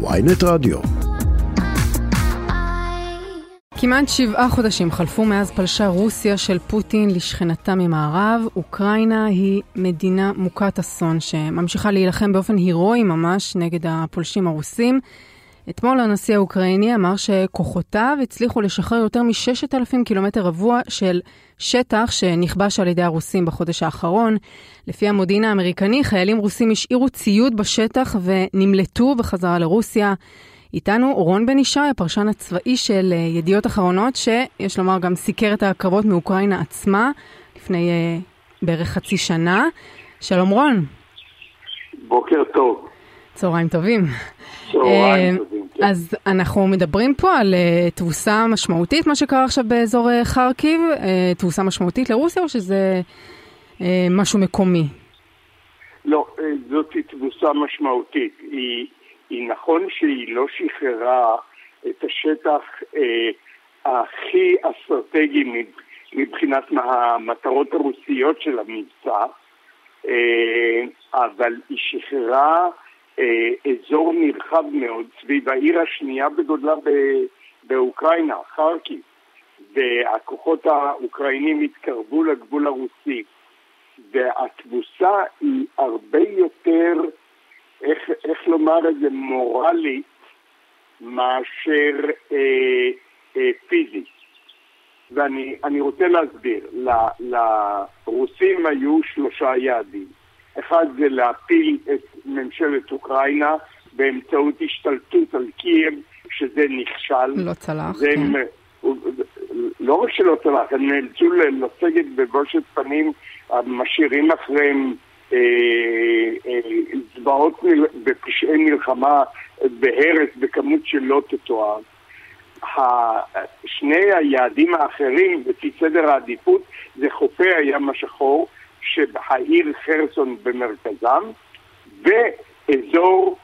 ויינט רדיו. כמעט שבעה חודשים חלפו מאז פלשה רוסיה של פוטין לשכנתה ממערב. אוקראינה היא מדינה מוכת אסון שממשיכה להילחם באופן הירואי ממש נגד הפולשים הרוסים. אתמול הנשיא האוקראיני אמר שכוחותיו הצליחו לשחרר יותר מ-6,000 קילומטר רבוע של שטח שנכבש על ידי הרוסים בחודש האחרון. לפי המודיעין האמריקני, חיילים רוסים השאירו ציוד בשטח ונמלטו בחזרה לרוסיה. איתנו רון בן ישי, הפרשן הצבאי של אה, ידיעות אחרונות, שיש לומר גם סיקר את הקרבות מאוקראינה עצמה לפני uh, בערך חצי שנה. שלום רון. בוקר טוב. צהריים טובים. צהריים טובים. אז אנחנו מדברים פה על uh, תבוסה משמעותית, מה שקרה עכשיו באזור uh, חרקיב, uh, תבוסה משמעותית לרוסיה, או שזה uh, משהו מקומי? לא, זאת תבוסה משמעותית. היא, היא נכון שהיא לא שחררה את השטח uh, הכי אסטרטגי מבחינת המטרות הרוסיות של המבצע, uh, אבל היא שחררה אזור נרחב מאוד סביב העיר השנייה בגודלה באוקראינה, חרקי, והכוחות האוקראינים התקרבו לגבול הרוסי, והתבוסה היא הרבה יותר, איך, איך לומר את זה, מורלית מאשר אה, אה, פיזית. ואני רוצה להסביר, ל, לרוסים היו שלושה יעדים. אחד זה להפיל את ממשלת אוקראינה באמצעות השתלטות על קייב, שזה נכשל. לא צלח, זה כן. לא רק שלא צלח, הם נאלצו לסגת בבושת פנים, משאירים אחריהם אה, אה, זוועות בפשעי מלחמה בהרס בכמות שלא תתואר. שני היעדים האחרים, לפי סדר העדיפות, זה חופי הים השחור, שהעיר חרסון במרכזם, ואזור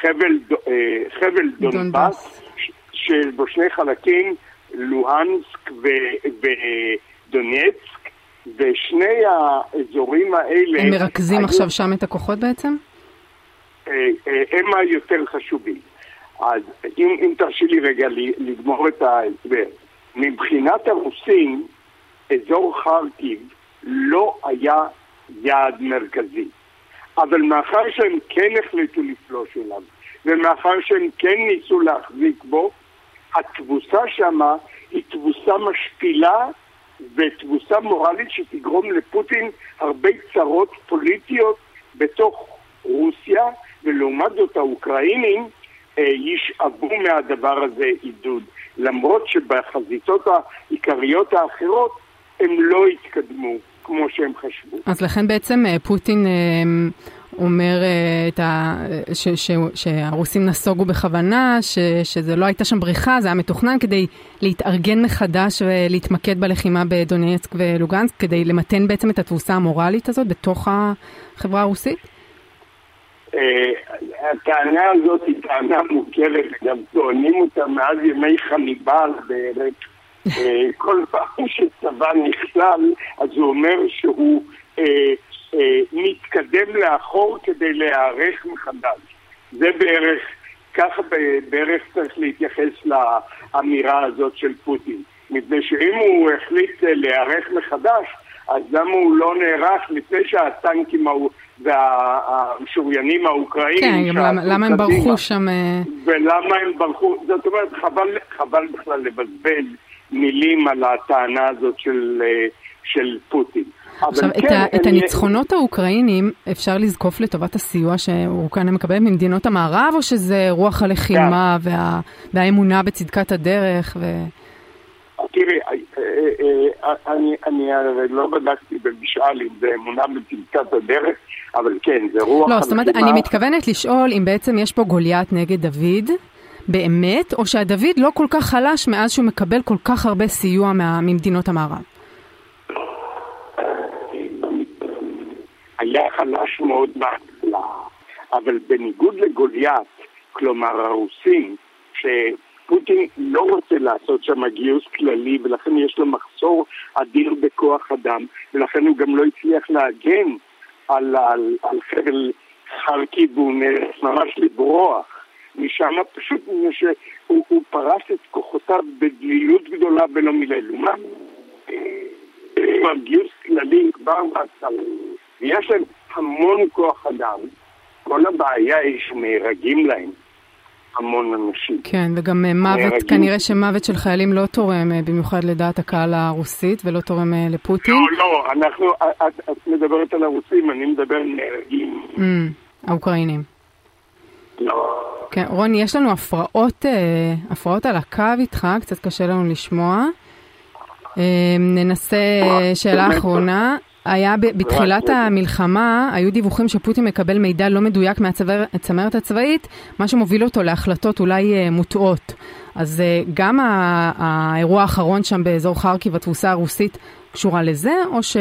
חבל, אה, חבל דונבאס, שיש בו שני חלקים, לוהנסק ודונייצק, ושני האזורים האלה... הם מרכזים היו... עכשיו שם את הכוחות בעצם? אה, אה, הם היותר חשובים. אז אם, אם תרשי לי רגע לגמור את ההסבר. מבחינת הרוסים, אזור חרקיב לא היה יעד מרכזי. אבל מאחר שהם כן החליטו לפלוש אליו, ומאחר שהם כן ניסו להחזיק בו, התבוסה שמה היא תבוסה משפילה ותבוסה מורלית שתגרום לפוטין הרבה צרות פוליטיות בתוך רוסיה, ולעומת זאת האוקראינים אה, ישאבו מהדבר הזה עידוד. למרות שבחזיתות העיקריות האחרות הם לא התקדמו כמו שהם חשבו. אז לכן בעצם אה, פוטין אה, אומר אה, ה... ש, ש, שהרוסים נסוגו בכוונה, ש, שזה לא הייתה שם בריחה, זה היה מתוכנן כדי להתארגן מחדש ולהתמקד בלחימה בדונייצק ולוגנסק, כדי למתן בעצם את התבוסה המורלית הזאת בתוך החברה הרוסית? הטענה הזאת היא טענה מוכרת, גם טוענים אותה מאז ימי חניבל בערך. אה, כל פעם שצבא נכלל, אז הוא אומר שהוא אה, אה, מתקדם לאחור כדי להיערך מחדש. זה בערך, ככה בערך צריך להתייחס לאמירה הזאת של פוטין. מפני שאם הוא החליט להיערך מחדש, אז למה הוא לא נערך לפני שהטנקים והמשוריינים האוקראינים... כן, למה, למה הם ברחו שם... ולמה הם ברחו, זאת אומרת, חבל, חבל בכלל לבזבז מילים על הטענה הזאת של, אה, של פוטין. עכשיו, כן, את, ה, את הניצחונות האוקראינים אפשר לזקוף לטובת הסיוע שאוקראינה מקבלת ממדינות המערב, או שזה רוח הלחימה כן. וה, והאמונה בצדקת הדרך? ו... תראי, אה, אה, אני, אני לא בדקתי במשאל אם זה אמונה בצדקת הדרך, אבל כן, זה רוח הלחימה. לא, זאת אומרת, אני מתכוונת לשאול אם בעצם יש פה גוליית נגד דוד. באמת, או שהדוד לא כל כך חלש מאז שהוא מקבל כל כך הרבה סיוע מה, ממדינות המערב? היה חלש מאוד בהתחלה, אבל בניגוד לגוליית, כלומר הרוסים, שפוטין לא רוצה לעשות שם גיוס כללי ולכן יש לו מחסור אדיר בכוח אדם ולכן הוא גם לא הצליח להגן על, על, על חבל חרקי והוא ממש לברוח משם פשוט מפני שהוא פרס את כוחותיו בדלילות גדולה ולא מילא לומה. גיוס כללי כבר בהתחלה, ויש להם המון כוח אדם. כל הבעיה היא שנהרגים להם. המון אנשים. כן, וגם אה, מוות, נהרגים. כנראה שמוות של חיילים לא תורם אה, במיוחד לדעת הקהל הרוסית ולא תורם אה, לפוטין. לא, לא, אנחנו, את, את מדברת על הרוסים, אני מדבר על נהרגים. Mm, האוקראינים. כן, רוני, יש לנו הפרעות, הפרעות על הקו איתך, קצת קשה לנו לשמוע. ננסה שאלה אחרונה. היה בתחילת המלחמה, היו דיווחים שפוטין מקבל מידע לא מדויק מהצמרת הצבאית, מה שמוביל אותו להחלטות אולי אה, מוטעות. אז אה, גם האירוע האחרון שם באזור חרקיב, התבוסה הרוסית, קשורה לזה, או, ש,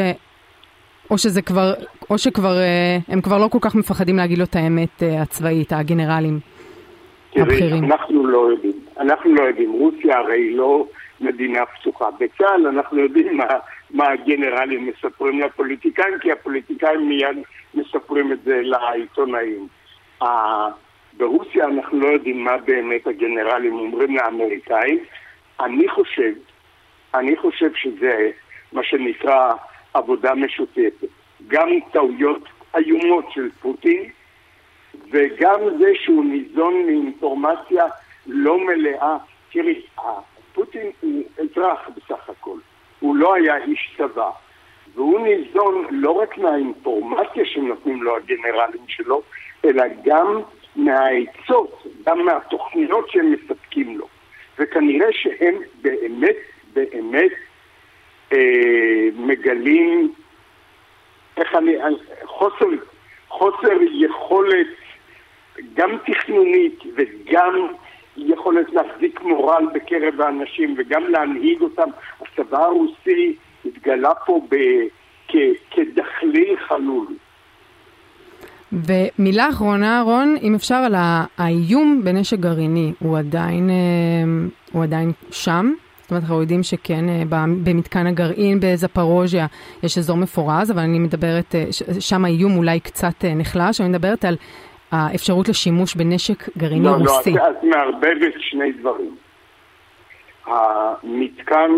או שזה כבר, או שכבר, אה, הם כבר לא כל כך מפחדים להגיד לו את האמת הצבאית, הגנרלים הבכירים? אנחנו לא יודעים. אנחנו לא יודעים. רוסיה הרי לא מדינה פתוחה. בצה"ל אנחנו יודעים מה... מה הגנרלים מספרים לפוליטיקאים, כי הפוליטיקאים מיד מספרים את זה לעיתונאים. ברוסיה אנחנו לא יודעים מה באמת הגנרלים אומרים לאמריקאים. אני חושב, אני חושב שזה מה שנקרא עבודה משותפת. גם טעויות איומות של פוטין, וגם זה שהוא ניזון מאינפורמציה לא מלאה. תראי, פוטין הוא אזרח בסך הכל. הוא לא היה איש צבא. והוא ניזון לא רק מהאינפורמציה שנותנים לו הגנרלים שלו, אלא גם מהעצות, גם מהתוכניות שהם מספקים לו. וכנראה שהם באמת באמת אה, מגלים איך אני, חוסר, חוסר יכולת גם תכנונית וגם יכולת להחזיק מורל בקרב האנשים וגם להנהיג אותם. הצבא הרוסי התגלה פה ב... כ... כדחליל חלול. ומילה אחרונה, רון, אם אפשר, על האיום בנשק גרעיני, הוא עדיין, אה, הוא עדיין שם? זאת אומרת, אנחנו יודעים שכן, אה, במתקן הגרעין בזפרוז'יה יש אזור מפורז, אבל אני מדברת, אה, שם האיום אולי קצת נחלש, אני מדברת על האפשרות לשימוש בנשק גרעיני לא, לא רוסי. לא, לא, את מערבבת שני דברים. המתקן,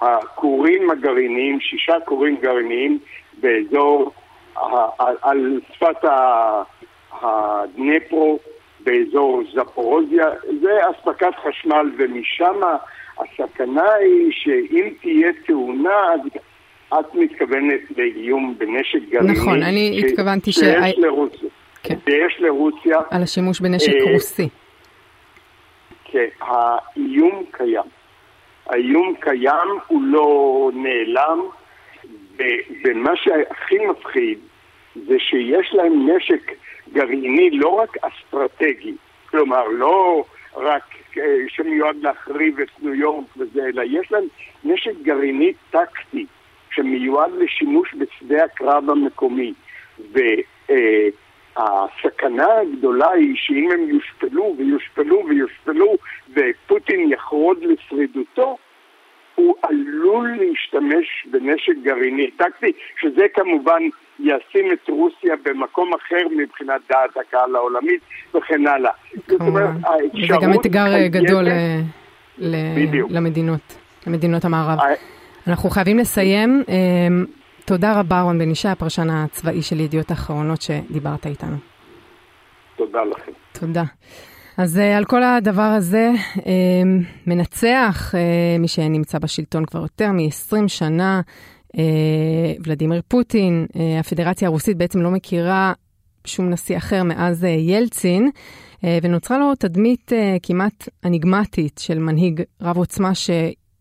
הכורים הגרעיניים, שישה כורים גרעיניים באזור, על שפת הדנפרו, באזור זפורוזיה, זה אספקת חשמל, ומשם הסכנה היא שאם תהיה תאונה, אז את מתכוונת לאיום בנשק גרעיני. נכון, אני התכוונתי ש... שיש לרוסיה. כן. ויש לרוסיה... על השימוש בנשק אה, רוסי. כן, האיום קיים. האיום קיים, הוא לא נעלם, ומה שהכי מפחיד זה שיש להם נשק גרעיני לא רק אסטרטגי, כלומר לא רק שמיועד להחריב את ניו יורק וזה, אלא יש להם נשק גרעיני טקטי שמיועד לשימוש בשדה הקרב המקומי. ו, אה, הגדולה היא שאם הם יושפלו ויושפלו ויושפלו ופוטין יחרוד לשרידותו, הוא עלול להשתמש בנשק גרעיני טקטי, שזה כמובן ישים את רוסיה במקום אחר מבחינת דעת הקהל העולמית וכן הלאה. כמובן, וזה גם אתגר חייבת... גדול אה, ל... למדינות, למדינות המערב. אנחנו חייבים לסיים. אה, תודה רבה, רון בן ישי, הפרשן הצבאי של ידיעות אחרונות שדיברת איתנו. תודה לכם. תודה. אז על כל הדבר הזה, uh, מנצח מי שנמצא בשלטון כבר יותר מ-20 שנה, ולדימיר פוטין, uh, הפדרציה הרוסית בעצם לא מכירה שום נשיא אחר מאז uh, ילצין, ונוצרה לו תדמית כמעט אניגמטית של מנהיג רב עוצמה ש...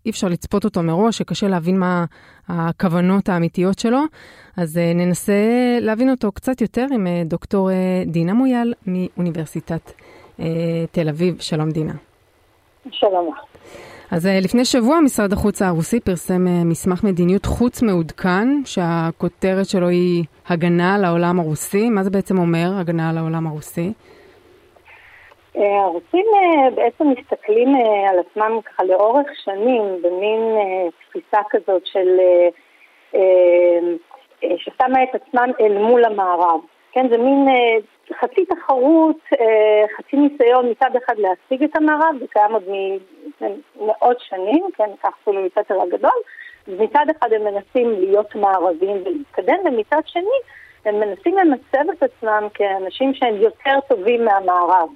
אי אפשר לצפות אותו מראש, שקשה להבין מה הכוונות האמיתיות שלו. אז ננסה להבין אותו קצת יותר עם דוקטור דינה מויאל מאוניברסיטת תל אביב. שלום דינה. שלום. אז uh, לפני שבוע משרד החוץ הרוסי פרסם uh, מסמך מדיניות חוץ מעודכן, שהכותרת שלו היא הגנה על העולם הרוסי. מה זה בעצם אומר, הגנה על העולם הרוסי? הרוסים אה, בעצם מסתכלים אה, על עצמם ככה לאורך שנים במין אה, תפיסה כזאת של ששמה את עצמם אל מול המערב. כן, זה מין חצי תחרות, חצי ניסיון מצד אחד להשיג את המערב, זה קיים עוד ממאות שנים, כן, כך אפילו מסתר הגדול, מצד אחד הם מנסים להיות מערבים ולהתקדם, ומצד שני הם מנסים למצב את עצמם כאנשים שהם יותר טובים מהמערב,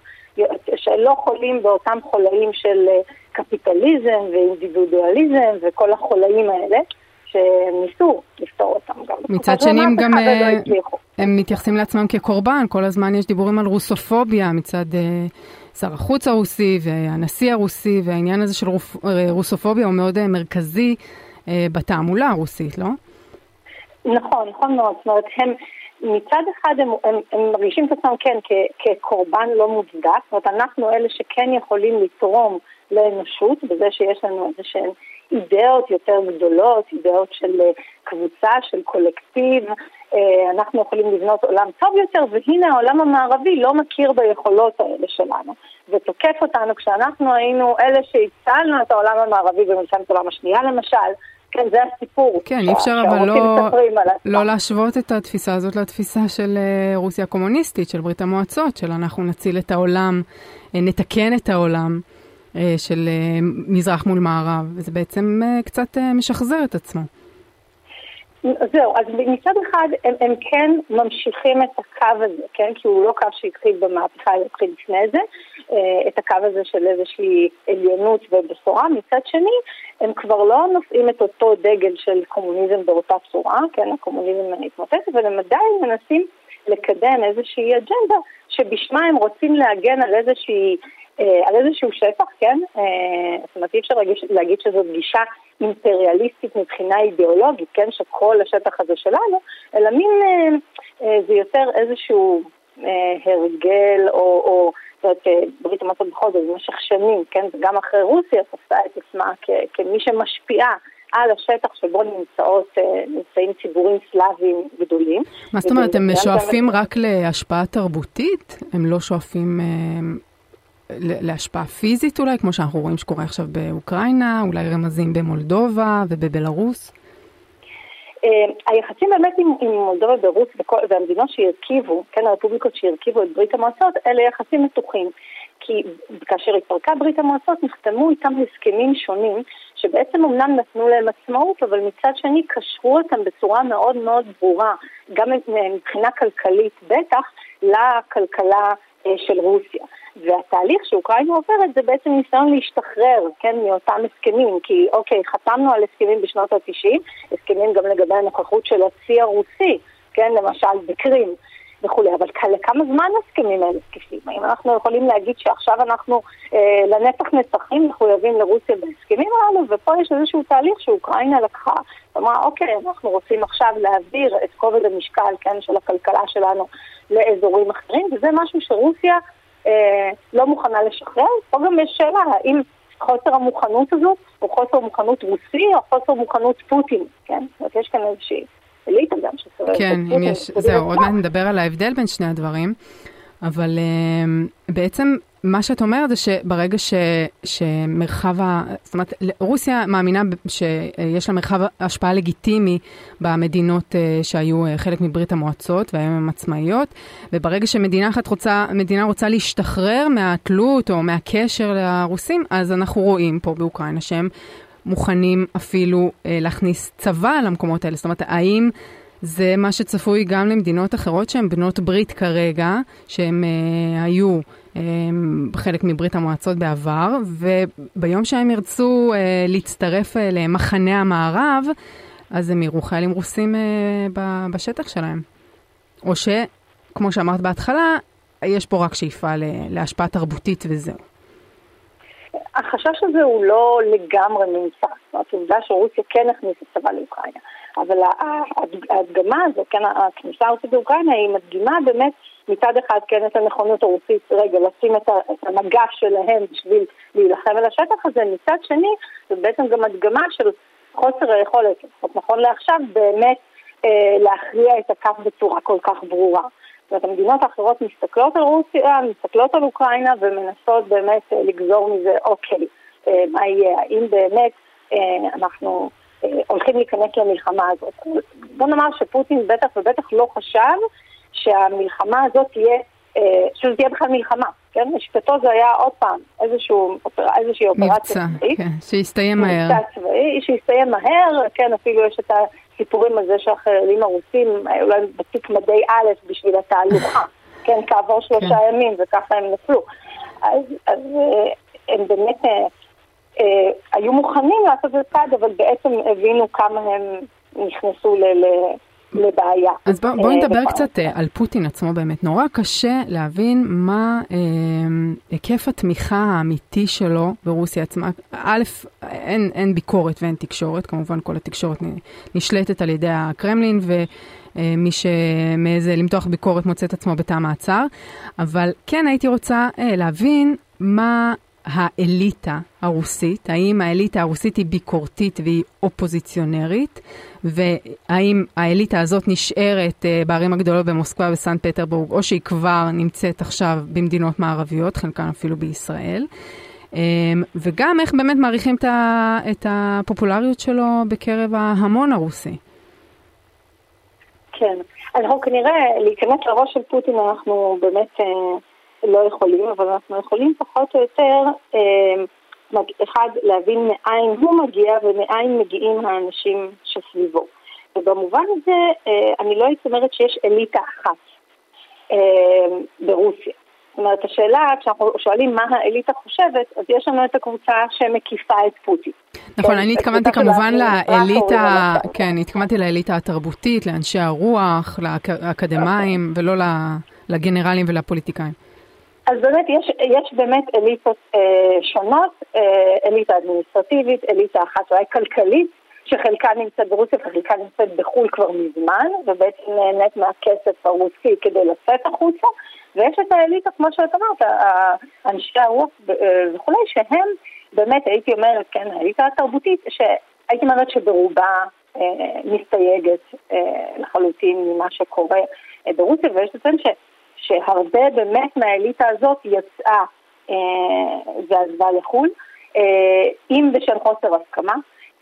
שלא חולים באותם חולאים של אה, קפיטליזם ואינדיבידואליזם וכל החולאים האלה. שניסו לפתור אותם גם. מצד שני הם גם, אה, הם מתייחסים לעצמם כקורבן, כל הזמן יש דיבורים על רוסופוביה מצד uh, שר החוץ הרוסי והנשיא הרוסי, והעניין הזה של רופ, רוסופוביה הוא מאוד מרכזי בתעמולה הרוסית, לא? נכון, נכון מאוד. זאת אומרת, הם מצד אחד הם, הם, הם מרגישים את עצמם כן כ, כקורבן לא מוצדק, זאת אומרת, אנחנו אלה שכן יכולים לתרום לאנושות בזה שיש לנו איזה שהן אידאות יותר גדולות, אידאות של אה, קבוצה, של קולקטיב, אה, אנחנו יכולים לבנות עולם טוב יותר, והנה העולם המערבי לא מכיר ביכולות האלה שלנו, ותוקף אותנו. כשאנחנו היינו אלה שהצלנו את העולם המערבי במלחמת העולם השנייה למשל, כן, זה הסיפור. כן, אי אפשר אבל לא, לא להשוות את התפיסה הזאת לתפיסה של אה, רוסיה הקומוניסטית, של ברית המועצות, של אנחנו נציל את העולם, נתקן את העולם של מזרח מול מערב, וזה בעצם קצת משחזר את עצמו. זהו, אז מצד אחד הם, הם כן ממשיכים את הקו הזה, כן? כי הוא לא קו שהתחיל במהפכה, הוא התחיל לפני זה, את הקו הזה של איזושהי עליונות ובשורה. מצד שני, הם כבר לא נושאים את אותו דגל של קומוניזם באותה צורה, כן, הקומוניזם התמוטט, אבל הם עדיין מנסים לקדם איזושהי אג'נדה שבשמה הם רוצים להגן על איזושהי... אה, על איזשהו שטח, כן? אה, זאת אומרת, אי אפשר להגיד, שזו גישה אימפריאליסטית מבחינה אידיאולוגית, כן? שכל השטח הזה שלנו, אלא מין, אה, זה יותר איזשהו הרגל או, או זאת אומרת, ברית המועצות בכל זאת במשך שנים, כן, וגם אחרי רוסיה תפסה את עצמה כמי שמשפיעה על השטח שבו נמצאות, נמצאים ציבורים סלאביים גדולים. מה זאת אומרת, הם שואפים רק להשפעה תרבותית? הם לא שואפים להשפעה פיזית אולי, כמו שאנחנו רואים שקורה עכשיו באוקראינה, אולי רמזים במולדובה ובבלארוס? אה, היחסים באמת עם, עם מולדובה ורוס והמדינות שהרכיבו, כן, הרפובליקות שהרכיבו את ברית המועצות, אלה יחסים מתוחים. כי כאשר התפרקה ברית המועצות נחתמו איתם הסכמים שונים שבעצם אמנם נתנו להם עצמאות אבל מצד שני קשרו אותם בצורה מאוד מאוד ברורה גם מבחינה כלכלית בטח לכלכלה של רוסיה. והתהליך שאוקראינה עוברת זה בעצם ניסיון להשתחרר, כן, מאותם הסכמים, כי אוקיי, חתמנו על הסכמים בשנות ה-90, הסכמים גם לגבי הנוכחות של הצי הרוסי, כן, למשל בקרים וכולי, אבל לכמה זמן הסכמים האלה תקפים? האם אנחנו יכולים להגיד שעכשיו אנחנו אה, לנצח נצחים מחויבים לרוסיה בהסכמים האלו, ופה יש איזשהו תהליך שאוקראינה לקחה, אמרה, אוקיי, אנחנו רוצים עכשיו להעביר את כובד המשקל, כן, של הכלכלה שלנו לאזורים אחרים, וזה משהו שרוסיה אה, לא מוכנה לשחרר. פה גם יש שאלה, האם חוסר המוכנות הזאת הוא חוסר מוכנות רוסי או חוסר מוכנות פוטין, כן? זאת אומרת, יש כאן איזושהי אליטה גם שסובבת כן, אם יש, זהו, עוד מעט נדבר על ההבדל בין שני הדברים, אבל uh, בעצם מה שאת אומרת זה שברגע ש, שמרחב ה... זאת אומרת, רוסיה מאמינה שיש לה מרחב השפעה לגיטימי במדינות אה, שהיו אה, חלק מברית המועצות והיום הן עצמאיות, וברגע שמדינה אחת רוצה, מדינה רוצה להשתחרר מהתלות או מהקשר לרוסים, אז אנחנו רואים פה באוקראינה שהם מוכנים אפילו אה, להכניס צבא למקומות האלה. זאת אומרת, האם... זה מה שצפוי גם למדינות אחרות שהן בנות ברית כרגע, שהן אה, היו אה, חלק מברית המועצות בעבר, וביום שהם ירצו אה, להצטרף אה, למחנה המערב, אז הם יראו חיילים רוסים אה, בשטח שלהם. או שכמו שאמרת בהתחלה, יש פה רק שאיפה להשפעה תרבותית וזהו. החשש הזה הוא לא לגמרי נמצא. זאת אומרת, עובדה שרוסיה כן הכניסה צבא לאוקראינה. אבל ההדגמה הזו, כן, הכניסה הרוסית לאוקראינה היא מדגימה באמת מצד אחד כן את הנכונות הרוסית, רגע, לשים את, המגף שלהם בשביל להילחם על השטח הזה, מצד שני זו בעצם גם הדגמה של חוסר היכולת, לפחות נכון לעכשיו, באמת אה, להכריע את הכף בצורה כל כך ברורה. זאת אומרת, המדינות האחרות מסתכלות על רוסיה, מסתכלות על אוקראינה ומנסות באמת אה, לגזור מזה, אוקיי, אה, מה יהיה, האם באמת אה, אנחנו הולכים להיכנס למלחמה הזאת. בוא נאמר שפוטין בטח ובטח לא חשב שהמלחמה הזאת תהיה, שזה תהיה בכלל מלחמה, כן? משפטו זה היה עוד פעם איזשהו, איזושהי אופרציה צבאית. כן, שיסתיים מהר. מבצע צבאי, שיסתיים מהר, כן, אפילו יש את הסיפורים הזה שהחיילים הרוסים, אולי בתיק מדי א' בשביל התהלוכה, כן, כעבור שלושה כן. ימים, וככה הם נפלו. אז, אז הם באמת אה, היו מוכנים לעשות את צעד, אבל בעצם הבינו כמה הם נכנסו ל... ל לבעיה. אז בואי בוא נדבר קצת אה, על פוטין עצמו באמת. נורא קשה להבין מה אה, היקף התמיכה האמיתי שלו ברוסיה עצמה. א', אין, אין ביקורת ואין תקשורת, כמובן כל התקשורת נשלטת על ידי הקרמלין, ומי שמעז למתוח ביקורת מוצא את עצמו בתא מעצר. אבל כן הייתי רוצה אה, להבין מה האליטה הרוסית, האם האליטה הרוסית היא ביקורתית והיא אופוזיציונרית, והאם האליטה הזאת נשארת uh, בערים הגדולות במוסקבה וסן פטרבורג, או שהיא כבר נמצאת עכשיו במדינות מערביות, חלקן אפילו בישראל. Um, וגם איך באמת מעריכים את הפופולריות שלו בקרב ההמון הרוסי. כן, אנחנו כנראה להיכנס לראש של פוטין אנחנו באמת... Uh... לא יכולים, אבל אנחנו יכולים פחות או יותר, אה, אחד, להבין מאין הוא מגיע ומאין מגיעים האנשים שסביבו. ובמובן הזה, אה, אני לא הייתי אומרת שיש אליטה אחת אה, ברוסיה. זאת אומרת, השאלה, כשאנחנו שואלים מה האליטה חושבת, אז יש לנו את הקבוצה שמקיפה את פוטין. נכון, כן, אני התכוונתי כמובן לאליטה, כן, התכוונתי לאליטה התרבותית, לאנשי הרוח, לאקדמאים, ולא לגנרלים ולפוליטיקאים. אז באמת יש, יש באמת אליטות אה, שונות, אה, אליטה אדמיניסטרטיבית, אליטה אחת אולי כלכלית, שחלקה נמצאת ברוסיה וחלקה נמצאת בחו"ל כבר מזמן, ובעצם נהנית מהכסף הרוסי כדי לצאת החוצה, ויש את האליטה, כמו שאת אמרת, אנשי הרוח אה, וכולי, שהם באמת, הייתי אומרת, כן, האליטה התרבותית, שהייתי אומרת שברובה אה, מסתייגת אה, לחלוטין ממה שקורה אה, ברוסיה, ויש לציין ש... שהרבה באמת מהאליטה הזאת יצאה אה, ועזבה לחו"ל, אה, אם בשל חוסר הסכמה,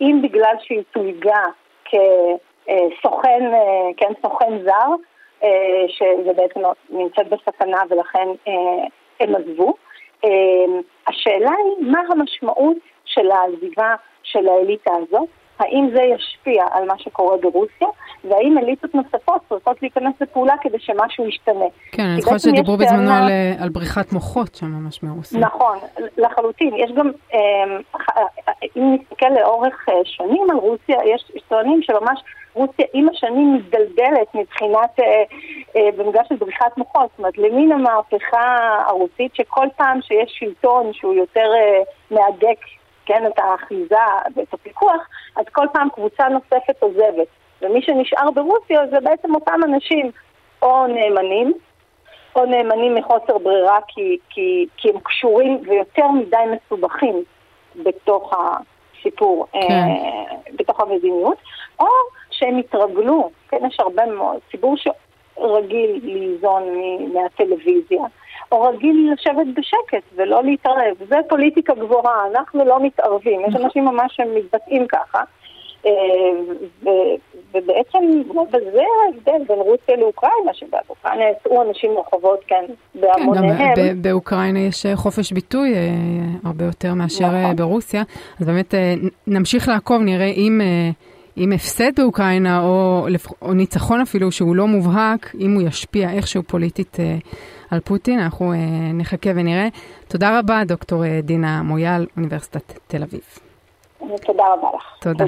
אם בגלל שהיא תויגה כסוכן, אה, כן, סוכן זר, אה, שזה בעצם נמצאת בסכנה ולכן אה, הם עזבו. אה, השאלה היא מה המשמעות של העזיבה של האליטה הזאת, האם זה ישפיע על מה שקורה ברוסיה, והאם אליטות נוספות צריכות להיכנס לפעולה כדי שמשהו ישתנה. כן, אני זוכרת שדיברו בזמנו על, אה, על בריחת מוחות שם ממש מרוסיה. נכון, לחלוטין. יש גם, אמ, אם נסתכל לאורך אה, שנים על רוסיה, יש טוענים שממש רוסיה עם השנים מתדלדלת מבחינת, אה, במגע של בריחת מוחות. זאת אומרת, למין המהפכה הרוסית, שכל פעם שיש שלטון שהוא יותר מהדק כן, את האחיזה ואת הפיקוח, אז כל פעם קבוצה נוספת עוזבת. ומי שנשאר ברוסיה זה בעצם אותם אנשים או נאמנים, או נאמנים מחוסר ברירה כי, כי, כי הם קשורים ויותר מדי מסובכים בתוך הסיפור, כן. אה, בתוך המדיניות, או שהם התרגלו, כן, יש הרבה מאוד, ציבור שרגיל ליזון מהטלוויזיה, או רגיל לשבת בשקט ולא להתערב. זה פוליטיקה גבוהה, אנחנו לא מתערבים. יש נכון. אנשים ממש שמתבטאים ככה. אה, ובעצם בזה ההבדל בין רוסיה לאוקראינה, שבאוקראינה יצאו אנשים לרחובות, כן, בהמוניהם. כן, באוקראינה יש אה, חופש ביטוי אה, הרבה יותר מאשר נכון. ברוסיה, אז באמת נמשיך לעקוב, נראה אם... אם הפסד באוקראינה, או, או ניצחון אפילו, שהוא לא מובהק, אם הוא ישפיע איכשהו פוליטית על פוטין, אנחנו אה, נחכה ונראה. תודה רבה, דוקטור דינה מויאל, אוניברסיטת תל אביב. תודה רבה לך. תודה.